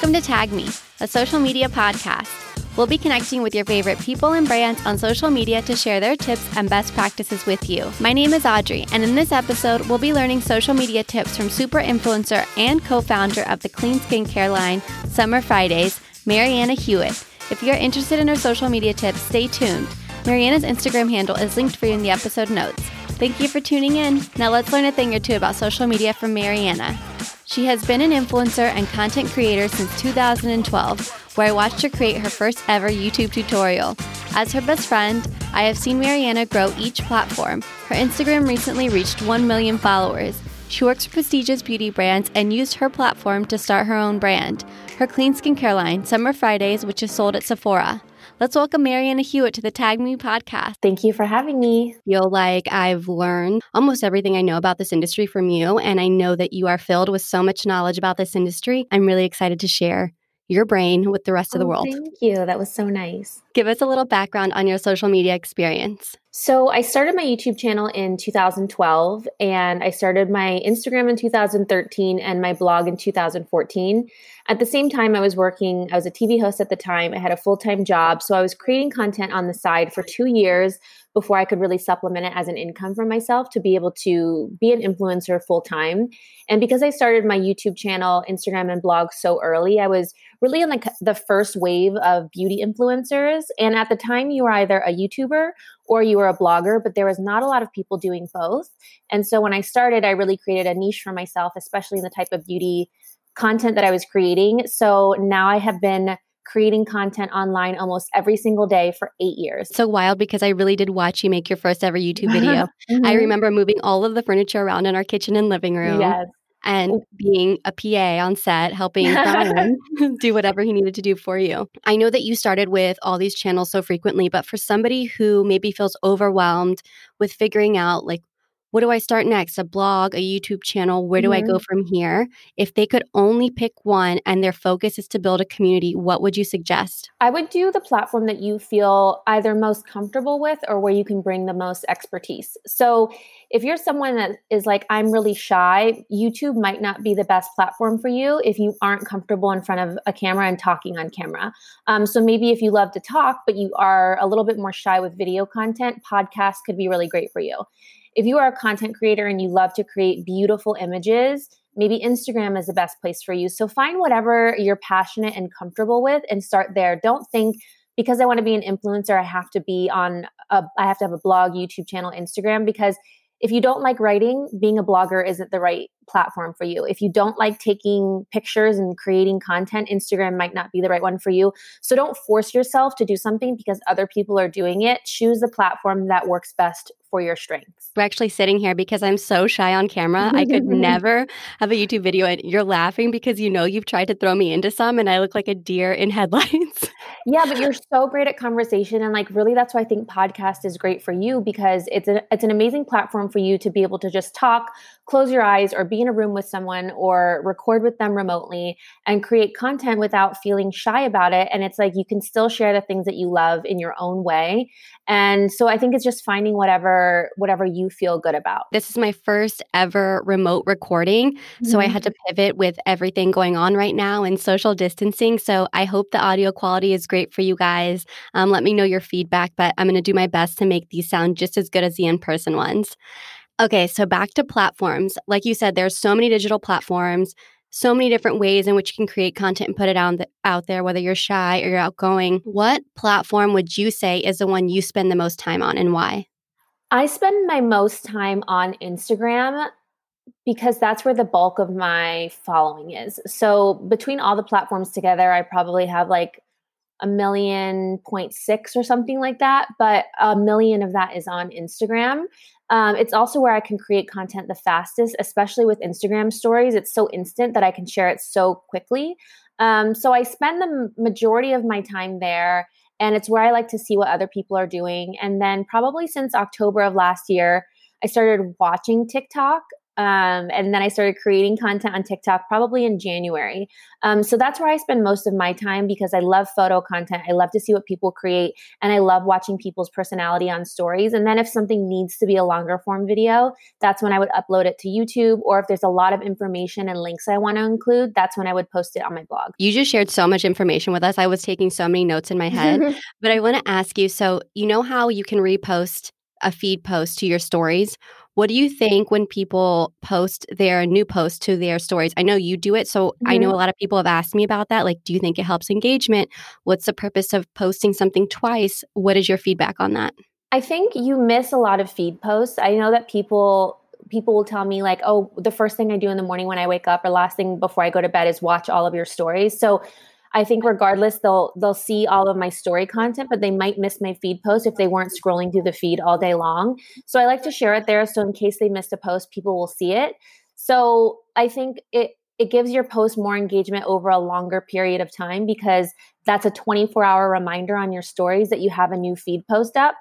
Welcome to Tag Me, a social media podcast. We'll be connecting with your favorite people and brands on social media to share their tips and best practices with you. My name is Audrey, and in this episode, we'll be learning social media tips from super influencer and co founder of the clean skincare line, Summer Fridays, Marianna Hewitt. If you're interested in her social media tips, stay tuned. Marianna's Instagram handle is linked for you in the episode notes. Thank you for tuning in. Now let's learn a thing or two about social media from Marianna. She has been an influencer and content creator since 2012, where I watched her create her first ever YouTube tutorial. As her best friend, I have seen Marianna grow each platform. Her Instagram recently reached 1 million followers. She works for prestigious beauty brands and used her platform to start her own brand, her clean skincare line, Summer Fridays, which is sold at Sephora. Let's welcome Marianna Hewitt to the Tag Me podcast. Thank you for having me. Feel like I've learned almost everything I know about this industry from you, and I know that you are filled with so much knowledge about this industry. I'm really excited to share your brain with the rest oh, of the oh, world. Thank you. That was so nice. Give us a little background on your social media experience. So, I started my YouTube channel in 2012 and I started my Instagram in 2013 and my blog in 2014. At the same time, I was working, I was a TV host at the time. I had a full time job. So, I was creating content on the side for two years before I could really supplement it as an income for myself to be able to be an influencer full time. And because I started my YouTube channel, Instagram, and blog so early, I was really in like the first wave of beauty influencers. And at the time, you were either a YouTuber or you were a blogger, but there was not a lot of people doing both. And so when I started, I really created a niche for myself, especially in the type of beauty content that I was creating. So now I have been creating content online almost every single day for eight years. So wild because I really did watch you make your first ever YouTube video. mm-hmm. I remember moving all of the furniture around in our kitchen and living room. Yes and being a PA on set, helping Brian do whatever he needed to do for you. I know that you started with all these channels so frequently, but for somebody who maybe feels overwhelmed with figuring out like what do I start next? A blog, a YouTube channel? Where do mm-hmm. I go mm-hmm. from here? If they could only pick one and their focus is to build a community, what would you suggest? I would do the platform that you feel either most comfortable with or where you can bring the most expertise. So, if you're someone that is like, I'm really shy, YouTube might not be the best platform for you if you aren't comfortable in front of a camera and talking on camera. Um, so, maybe if you love to talk, but you are a little bit more shy with video content, podcasts could be really great for you if you are a content creator and you love to create beautiful images, maybe Instagram is the best place for you. So find whatever you're passionate and comfortable with and start there. Don't think because I want to be an influencer, I have to be on a, I have to have a blog, YouTube channel, Instagram because if you don't like writing, being a blogger isn't the right platform for you. If you don't like taking pictures and creating content, Instagram might not be the right one for you. So don't force yourself to do something because other people are doing it. Choose the platform that works best for your strengths. We're actually sitting here because I'm so shy on camera. I could never have a YouTube video and you're laughing because you know you've tried to throw me into some and I look like a deer in headlights. yeah, but you're so great at conversation and like really that's why I think podcast is great for you because it's a, it's an amazing platform for you to be able to just talk, close your eyes or be in a room with someone or record with them remotely and create content without feeling shy about it and it's like you can still share the things that you love in your own way. And so I think it's just finding whatever whatever you feel good about. This is my first ever remote recording, mm-hmm. so I mm-hmm. had to pivot with everything going on right now and social distancing. So I hope the audio quality is great for you guys. Um, let me know your feedback, but I'm going to do my best to make these sound just as good as the in person ones. Okay, so back to platforms. Like you said, there's so many digital platforms, so many different ways in which you can create content and put it out, out there, whether you're shy or you're outgoing. What platform would you say is the one you spend the most time on and why? I spend my most time on Instagram because that's where the bulk of my following is. So between all the platforms together, I probably have like a million point six or something like that, but a million of that is on Instagram. Um, it's also where I can create content the fastest, especially with Instagram stories. It's so instant that I can share it so quickly. Um, so I spend the majority of my time there, and it's where I like to see what other people are doing. And then, probably since October of last year, I started watching TikTok Um, and then I started creating content on TikTok probably in January. Um, so that's where I spend most of my time because I love photo content. I love to see what people create and I love watching people's personality on stories. And then if something needs to be a longer form video, that's when I would upload it to YouTube. Or if there's a lot of information and links I want to include, that's when I would post it on my blog. You just shared so much information with us. I was taking so many notes in my head. but I want to ask you so, you know how you can repost a feed post to your stories? What do you think when people post their new post to their stories? I know you do it. So mm-hmm. I know mm-hmm. a lot of people have asked me about that. Like, do you think it helps engagement? What's the purpose of posting something twice? What is your feedback on that? I think you miss a lot of feed posts. I know that people people will tell me like, "Oh, the first thing I do in the morning when I wake up or last thing before I go to bed is watch all of your stories." So I think regardless they'll they'll see all of my story content, but they might miss my feed post if they weren't scrolling through the feed all day long. So I like to share it there so in case they missed a post, people will see it. So I think it it gives your post more engagement over a longer period of time because that's a 24 hour reminder on your stories that you have a new feed post up.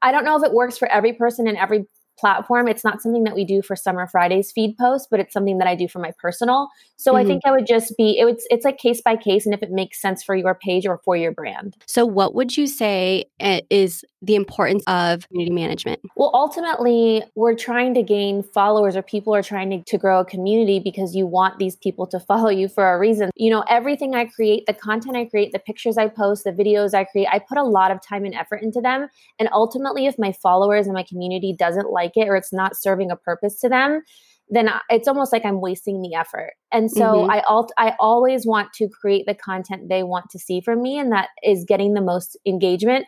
I don't know if it works for every person in every platform. It's not something that we do for Summer Fridays feed post, but it's something that I do for my personal. So mm-hmm. I think I would just be it would it's like case by case and if it makes sense for your page or for your brand. So what would you say eh, is the importance of community management? Well, ultimately, we're trying to gain followers or people are trying to, to grow a community because you want these people to follow you for a reason. You know, everything I create, the content I create, the pictures I post, the videos I create, I put a lot of time and effort into them. And ultimately, if my followers and my community doesn't like it or it's not serving a purpose to them, then it's almost like I'm wasting the effort. And so mm-hmm. I al- I always want to create the content they want to see from me and that is getting the most engagement.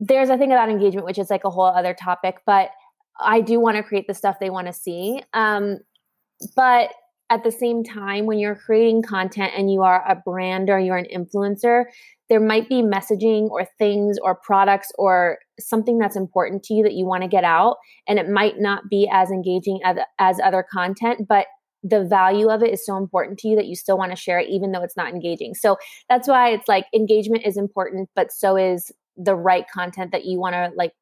There's a thing about engagement which is like a whole other topic, but I do want to create the stuff they want to see. Um, but at the same time, when you're creating content and you are a brand or you're an influencer, there might be messaging or things or products or something that's important to you that you want to get out and it might not be as engaging as, as other content but the value of it is so important to you that you still want to share it even though it's not engaging so that's why it's like engagement is important but so is the right content that you want to like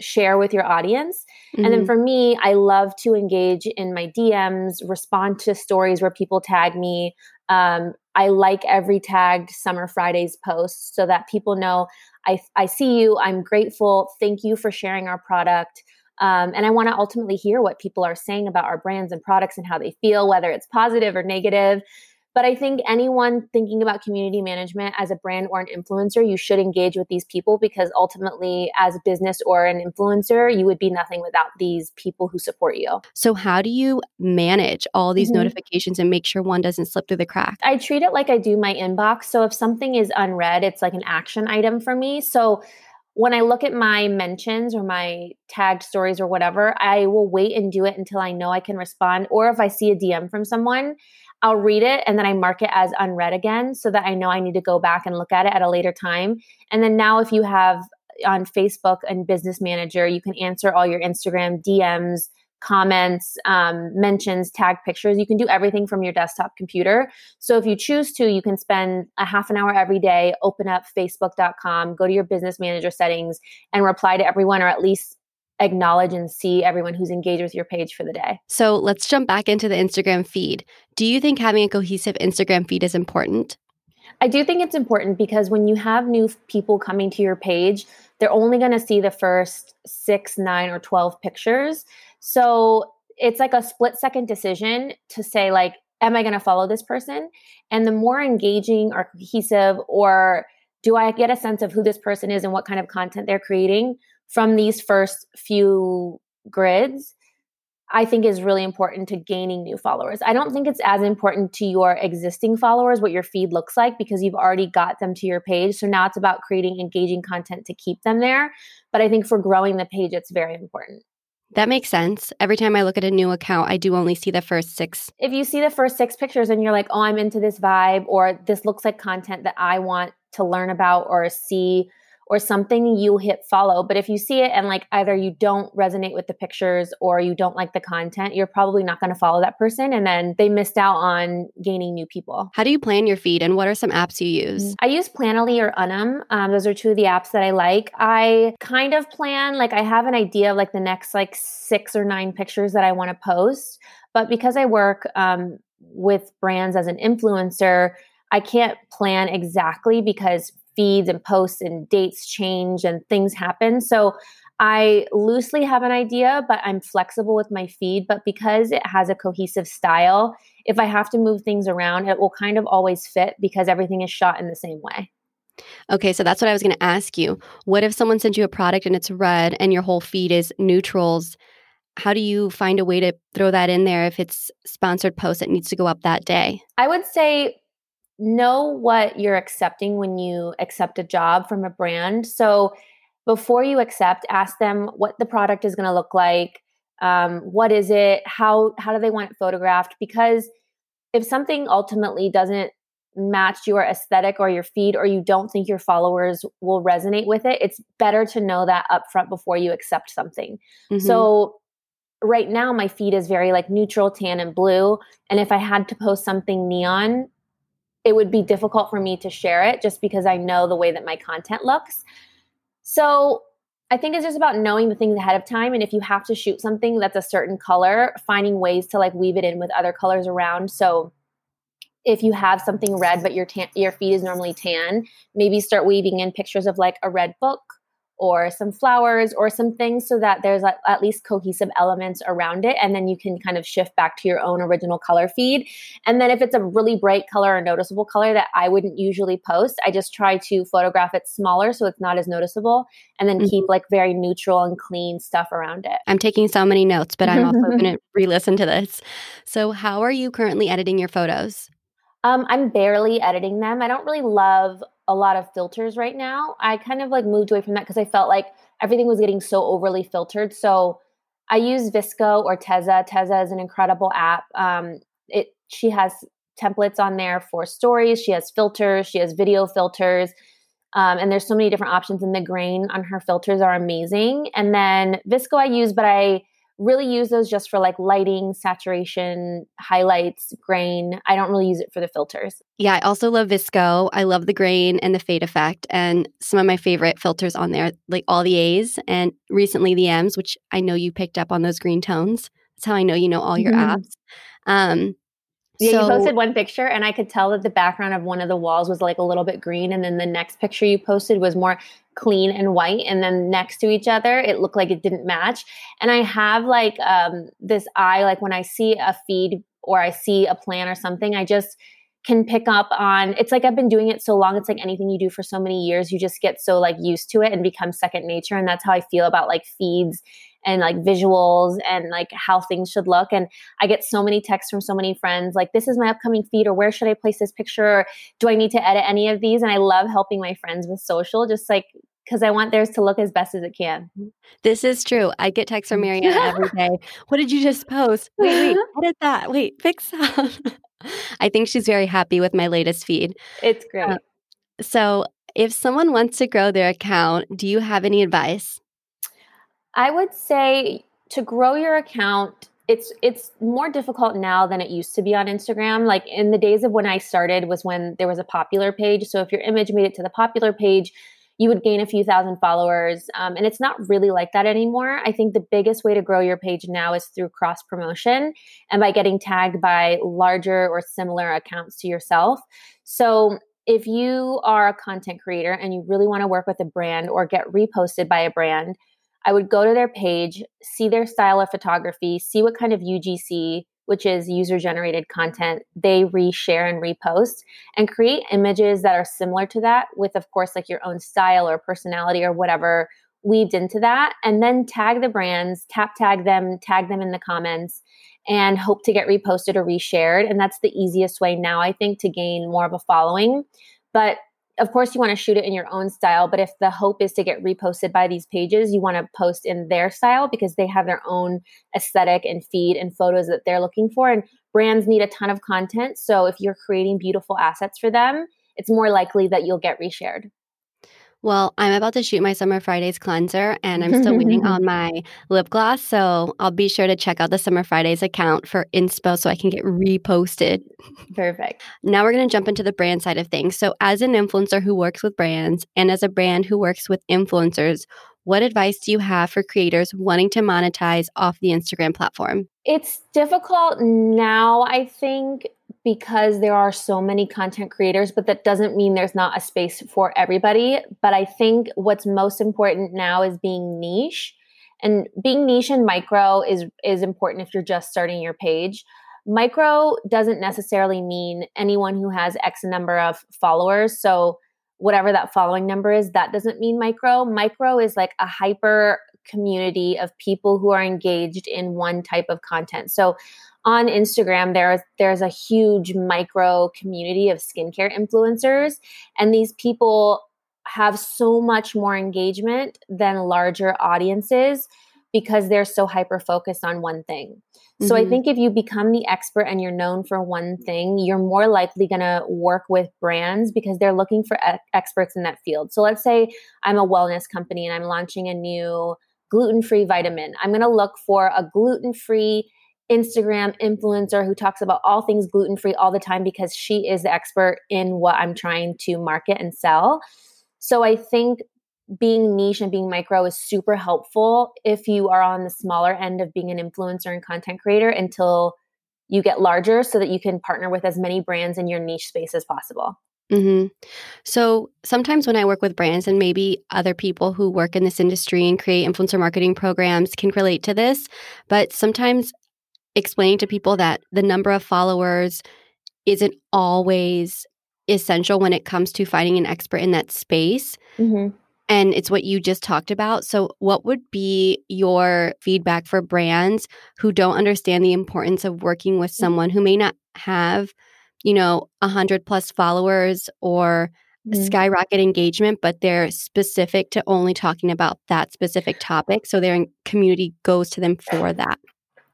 share with your audience. Mm-hmm. And then mm-hmm. for me, I love to engage in my DMs, respond to stories where people tag me. Um, I like every tagged Summer Fridays post so that people know I, I see you. I'm grateful. Thank you for sharing our product. Um, and I want to ultimately hear what people are saying about our brands and products and how they feel, whether it's positive or negative. But I think anyone thinking about community management as a brand or an influencer, you should engage with these people because ultimately, as a business or an influencer, you would be nothing without these people who support you. So, how do you manage all these mm-hmm. notifications and make sure one doesn't slip through the crack? I treat it like I do my inbox. So, if something is unread, it's like an action item for me. So, when I look at my mentions or my tagged stories or whatever, I will wait and do it until I know I can respond. Or if I see a DM from someone, I'll read it and then I mark it as unread again so that I know I need to go back and look at it at a later time. And then now, if you have on Facebook and Business Manager, you can answer all your Instagram DMs, comments, um, mentions, tag pictures. You can do everything from your desktop computer. So if you choose to, you can spend a half an hour every day, open up facebook.com, go to your business manager settings, and reply to everyone or at least acknowledge and see everyone who's engaged with your page for the day. So let's jump back into the Instagram feed. Do you think having a cohesive Instagram feed is important? I do think it's important because when you have new people coming to your page, they're only going to see the first six, nine, or 12 pictures. So it's like a split second decision to say, like, am I going to follow this person? And the more engaging or cohesive, or do I get a sense of who this person is and what kind of content they're creating? From these first few grids I think is really important to gaining new followers. I don't think it's as important to your existing followers what your feed looks like because you've already got them to your page. So now it's about creating engaging content to keep them there. But I think for growing the page, it's very important. That makes sense. Every time I look at a new account, I do only see the first six. If you see the first six pictures and you're like, oh, I'm into this vibe, or this looks like content that I want to learn about or see or something, you hit follow. But if you see it and like either you don't resonate with the pictures or you don't like the content, you're probably not going to follow that person. And then they missed out on gaining new people. How do you plan your feed and what are some apps you use? I use Planoly or Unum. Um, those are two of the apps that I like. I kind of plan, like, I have an idea of like the next like six or nine pictures that I want to post. But because I work um, with brands as an influencer, I can't plan exactly because feeds and posts and dates change and things happen. So I loosely have an idea, but I'm flexible with my feed. But because it has a cohesive style, if I have to move things around, it will kind of always fit because everything is shot in the same way. Okay, so that's what I was going to ask you. What if someone sends you a product and it's red and your whole feed is neutrals? How do you find a way to throw that in there if it's sponsored post that needs to go up that day? I would say know what you're accepting when you accept a job from a brand. So before you accept, ask them what the product is going to look like. Um, what is it? How how do they want it photographed? Because if something ultimately doesn't match your aesthetic or your feed, or you don't think your followers will resonate with it, it's better to know that upfront before you accept something. Mm-hmm. So right now my feed is very like neutral tan and blue and if i had to post something neon it would be difficult for me to share it just because I know the way that my content looks. So I think it's just about knowing the things ahead of time. And if you have to shoot something that's a certain color, finding ways to like weave it in with other colors around. So if you have something red, but your tan- your feed is normally tan, maybe start weaving in pictures of like a red book or some flowers or some things so that there's at least cohesive elements around it. And then you can kind of shift back to your own original color feed. And then if it's a really bright color or noticeable color that i wouldn't usually post i just try to photograph it smaller so it's not as noticeable and then mm-hmm. keep like very neutral and clean stuff around it. I'm taking so many notes but i'm also going to re-listen to this. So how are you currently editing your photos? Um, I'm barely editing them. I don't really love a lot of filters right now. I kind of like moved away from that because I felt like everything was getting so overly filtered. So I use VSCO or Tezza. Tezza is an incredible app. Um, it she has templates on there for stories. She has filters. She has video filters. Um, and there's so many different options. And the grain on her filters are amazing. And then VSCO I use, but I really use those just for like lighting, saturation, highlights, grain. I don't really use it for the filters. Yeah, I also love VSCO. I love the grain and the fade effect and some of my favorite filters on there, like all the A's and recently the M's, which I know you picked up on those green tones. That's how I know you know all your mm-hmm. apps. Um, yeah, so, you posted one picture, and I could tell that the background of one of the walls was like a little bit green, and then the next picture you posted was more clean and white, and then next to each other, it looked like it didn't match. And I have like um, this eye, like when I see a feed or I see a plan or something, I just can pick up on it's like I've been doing it so long it's like anything you do for so many years you just get so like used to it and become second nature and that's how I feel about like feeds and like visuals and like how things should look. And I get so many texts from so many friends like, this is my upcoming feed, or where should I place this picture? Or do I need to edit any of these? And I love helping my friends with social, just like because I want theirs to look as best as it can. This is true. I get texts from Marianna every day. What did you just post? Wait, wait, edit that. Wait, fix that. I think she's very happy with my latest feed. It's great. Uh, so, if someone wants to grow their account, do you have any advice? I would say to grow your account, it's it's more difficult now than it used to be on Instagram. Like in the days of when I started was when there was a popular page. So if your image made it to the popular page, you would gain a few thousand followers. Um, and it's not really like that anymore. I think the biggest way to grow your page now is through cross promotion and by getting tagged by larger or similar accounts to yourself. So if you are a content creator and you really want to work with a brand or get reposted by a brand, I would go to their page, see their style of photography, see what kind of UGC, which is user generated content, they reshare and repost, and create images that are similar to that, with, of course, like your own style or personality or whatever weaved into that. And then tag the brands, tap tag them, tag them in the comments, and hope to get reposted or reshared. And that's the easiest way now, I think, to gain more of a following. But of course you want to shoot it in your own style but if the hope is to get reposted by these pages you want to post in their style because they have their own aesthetic and feed and photos that they're looking for and brands need a ton of content. So if you're creating beautiful assets for them it's more likely that you'll get reshared Well, I'm about to shoot my Summer Fridays cleanser and I'm still waiting on my lip gloss. So I'll be sure to check out the Summer Fridays account for inspo so I can get reposted. Perfect. Now we're going to jump into the brand side of things. So, as an influencer who works with brands and as a brand who works with influencers, what advice do you have for creators wanting to monetize off the Instagram platform? It's difficult now, I think, because there are so many content creators, but that doesn't mean there's not a space for everybody. But I think what's most important now is being niche. And being niche and micro is is important if you're just starting your page. Micro doesn't necessarily mean anyone who has X number of followers. So whatever that following number is, that doesn't mean micro. Micro is like a hyper community of people who are engaged in one type of content. So on Instagram, there's there's a huge micro community of skincare influencers, and these people have so much more engagement than larger audiences because they're so hyper focused on one thing. So mm-hmm. I think if you become the expert and you're known for one thing, you're more likely going to work with brands because they're looking for e- experts in that field. So let's say I'm a wellness company and I'm launching a new gluten-free vitamin. I'm going to look for a gluten-free Instagram influencer who talks about all things gluten-free all the time because she is the expert in what I'm trying to market and sell. So I think being niche and being micro is super helpful if you are on the smaller end of being an influencer and content creator until you get larger so that you can partner with as many brands in your niche space as possible. Mm-hmm. So sometimes when I work with brands, and maybe other people who work in this industry and create influencer marketing programs can relate to this, but sometimes explaining to people that the number of followers isn't always essential when it comes to finding an expert in that space. Mm-hmm and it's what you just talked about. So, what would be your feedback for brands who don't understand the importance of working with mm. someone who may not have, you know, a hundred plus followers or mm-hmm. skyrocket engagement, but they're specific to only talking about that specific topic, so their community goes to them for that.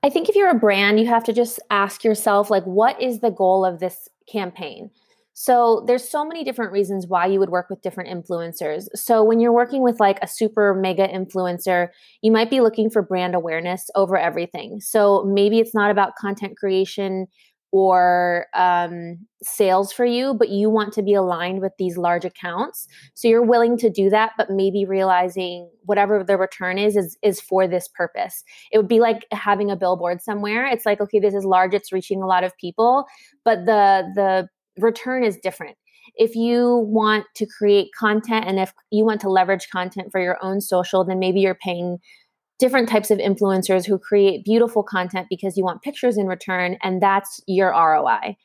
I think if you're a brand, you have to just ask yourself, like, what is the goal of this campaign? So there's so many different reasons why you would work with different influencers. So when you're working with like a super mega influencer, you might be looking for brand awareness over everything. So maybe it's not about content creation or um, sales for you, but you want to be aligned with these large accounts. So you're willing to do that, but maybe realizing whatever the return is is is for this purpose. It would be like having a billboard somewhere. It's like okay, this is large, it's reaching a lot of people, but the the return is different. If you want to create content and if you want to leverage content for your own social, then maybe you're paying different types of influencers who create beautiful content because you want pictures in return, and that's your ROI.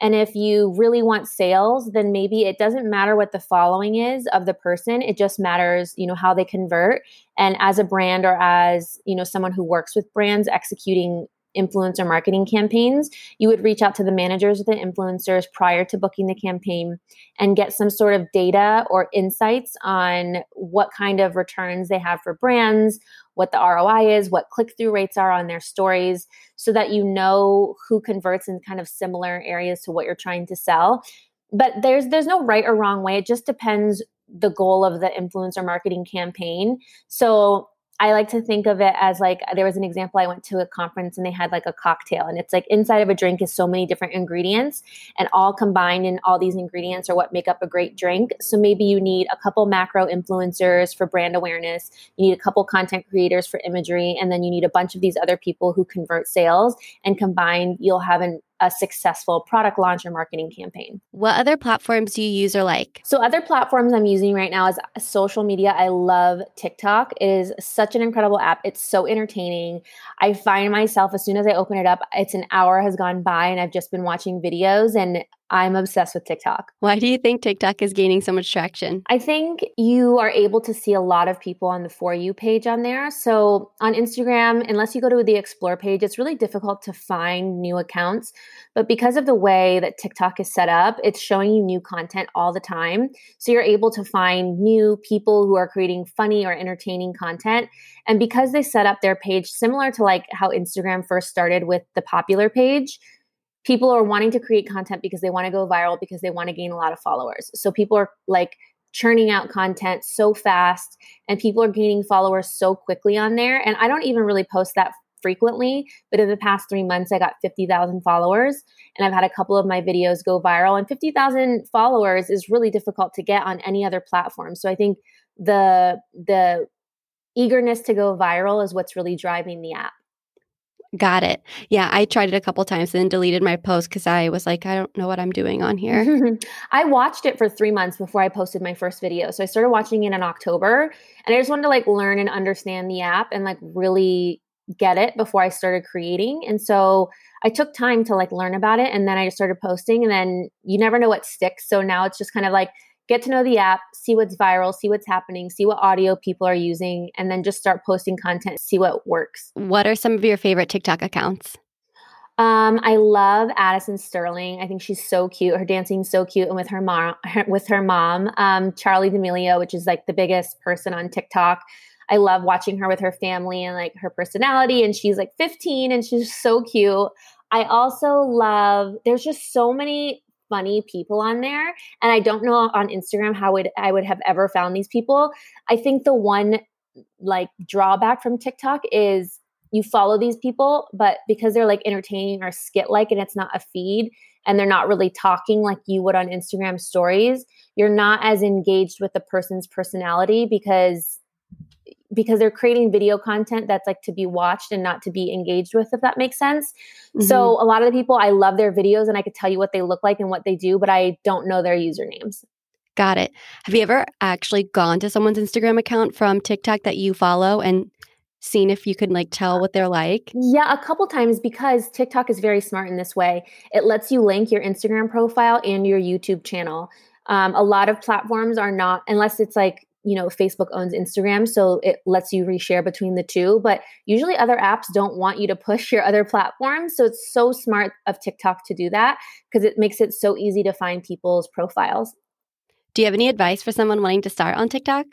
And if you really want sales, then maybe it doesn't matter what the following is of the person. It just matters, you know, how they convert. And as a brand or as, you know, someone who works with brands executing influencer marketing campaigns, you would reach out to the managers of the influencers prior to booking the campaign and get some sort of data or insights on what kind of returns they have for brands, what the ROI is, what click through rates are on their stories, so that you know who converts in kind of similar areas to what you're trying to sell. But there's there's no right or wrong way. It just depends the goal of the influencer marketing campaign. So I like to think of it as like there was an example I went to a conference and they had like a cocktail and it's like inside of a drink is so many different ingredients and all combined in all these ingredients are what make up a great drink. So maybe you need a couple macro influencers for brand awareness, you need a couple content creators for imagery and then you need a bunch of these other people who convert sales and combined you'll have an a successful product launch or marketing campaign. What other platforms do you use or like? So, other platforms I'm using right now is social media. I love TikTok. It is such an incredible app. It's so entertaining. I find myself as soon as I open it up, it's an hour has gone by and I've just been watching videos and I'm obsessed with TikTok. Why do you think TikTok is gaining so much traction? I think you are able to see a lot of people on the For You page on there. So on Instagram, unless you go to the Explore page, it's really difficult to find new accounts. But because of the way that TikTok is set up, it's showing you new content all the time. So you're able to find new people who are creating funny or entertaining content. And because they set up their page similar to like how Instagram first started with the popular page, people are wanting to create content because they want to go viral because they want to gain a lot of followers. So people are like churning out content so fast and people are gaining followers so quickly on there. And I don't even really post that frequently, but in the past three months, I got 50,000 followers and I've had a couple of my videos go viral. And 50,000 followers is really difficult to get on any other platform. So I think the, the, eagerness to go viral is what's really driving the app. Got it. Yeah, I tried it a couple times and deleted my post because I was like, I don't know what I'm doing on here. I watched it for three months before I posted my first video. So I started watching it in October and I just wanted to like learn and understand the app and like really get it before I started creating. And so I took time to like learn about it and then I just started posting and then you never know what sticks. So now it's just kind of like get to know the app, see what's viral, see what's happening, see what audio people are using, and then just start posting content, see what works. What are some of your favorite TikTok accounts? Um, I love Addison Easterling. I think she's so cute. Her dancing's so cute, and with her mom, with her mom, um, Charli D'Amelio, which is like the biggest person on TikTok. I love watching her with her family and like her personality. And she's like 15, and she's so cute. I also love. There's just so many funny people on there and i don't know on instagram how would i would have ever found these people. I think the one like drawback from tiktok is you follow these people but because they're like entertaining or skit like and it's not a feed and they're not really talking like you would on instagram stories you're not as engaged with the person's personality because because they're creating video content that's like to be watched and not to be engaged with if that makes sense. Mm-hmm. so a lot of the people i love their videos and i could tell you what they look like and what they do but i don't know their usernames. Got it. Have you ever actually gone to someone's instagram account from tiktok that you follow and seen if you could like tell what they're like? Yeah a couple times because tiktok is very smart in this way. It lets you link your instagram profile and your youtube channel. Um, a lot of platforms are not unless it's like you know facebook owns instagram so it lets you reshare between the two but usually other apps don't want you to push your other platforms so it's so smart of tiktok to do that because it makes it so easy to find people's profiles. Do you have any advice for someone wanting to start on tiktok?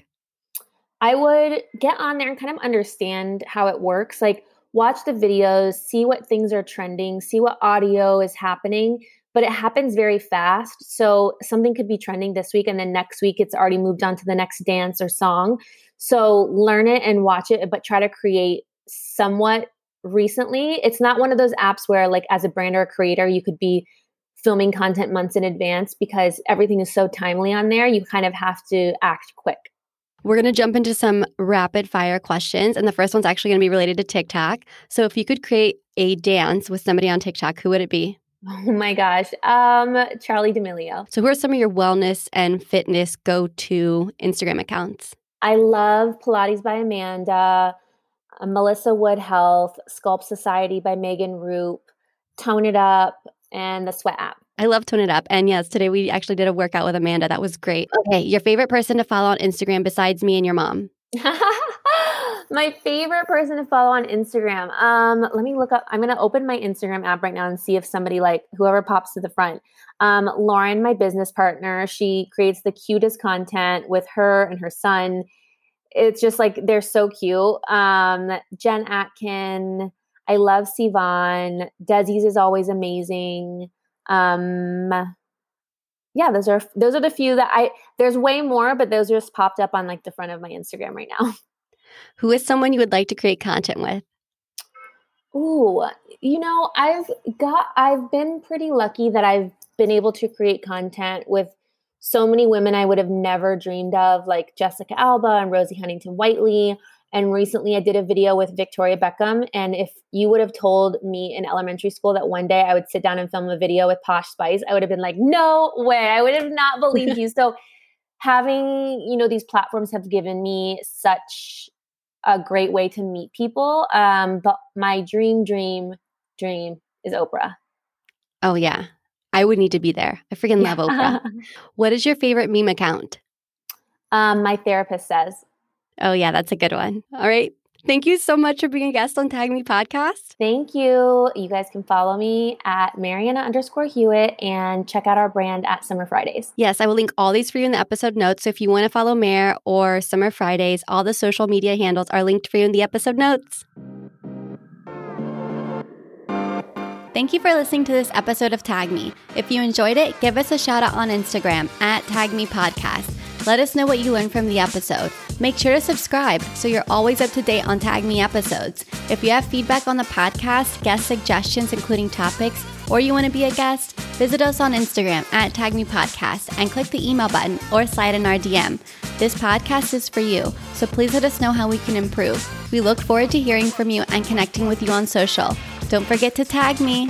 I would get on there and kind of understand how it works like watch the videos see what things are trending see what audio is happening but it happens very fast. So something could be trending this week, and then next week it's already moved on to the next dance or song. So learn it and watch it, but try to create somewhat recently. It's not one of those apps where, like, as a brand or a creator, you could be filming content months in advance because everything is so timely on there. You kind of have to act quick. We're going to jump into some rapid fire questions. And the first one's actually going to be related to TikTok. So, if you could create a dance with somebody on TikTok, who would it be? Oh my gosh. Um, Charli D'Amelio. So, who are some of your wellness and fitness go to Instagram accounts? I love Pilates by Amanda, uh, Melissa Wood Health, Sculpt Society by Megan Roop, Tone It Up, and the Sweat app. I love Tone It Up. And yes, today we actually did a workout with Amanda. That was great. Okay, your favorite person to follow on Instagram besides me and your mom? my favorite person to follow on Instagram. Um, let me look up. I'm gonna open my Instagram app right now and see if somebody like whoever pops to the front. Um, Lauren, my business partner, she creates the cutest content with her and her son. It's just like they're so cute. Um, Jen Atkin, I love Sivan. Desi's is always amazing. Um, yeah, those are those are the few that I. There's way more, but those just popped up on like the front of my Instagram right now. Who is someone you would like to create content with? Ooh, you know, I've got, I've been pretty lucky that I've been able to create content with so many women I would have never dreamed of, like Jessica Alba and Rosie Huntington Whiteley. And recently I did a video with Victoria Beckham. And if you would have told me in elementary school that one day I would sit down and film a video with Posh Spice, I would have been like, no way. I would have not believed you. So having, you know, these platforms have given me such a great way to meet people. Um, but my dream, dream, dream is Oprah. Oh, yeah. I would need to be there. I freaking love Oprah. what is your favorite meme account? Um, my therapist says. Oh, yeah, that's a good one. All right. Thank you so much for being a guest on Tag Me Podcast. Thank you. You guys can follow me at Marianna underscore Hewitt and check out our brand at Summer Fridays. Yes, I will link all these for you in the episode notes. So if you want to follow Mare or Summer Fridays, all the social media handles are linked for you in the episode notes. Thank you for listening to this episode of Tag Me. If you enjoyed it, give us a shout out on Instagram at Tag Me Podcast. Let us know what you learned from the episode. Make sure to subscribe so you're always up to date on Tag Me episodes. If you have feedback on the podcast, guest suggestions, including topics, or you want to be a guest, visit us on Instagram at Tag Me Podcast and click the email button or slide in our DM. This podcast is for you, so please let us know how we can improve. We look forward to hearing from you and connecting with you on social. Don't forget to tag me.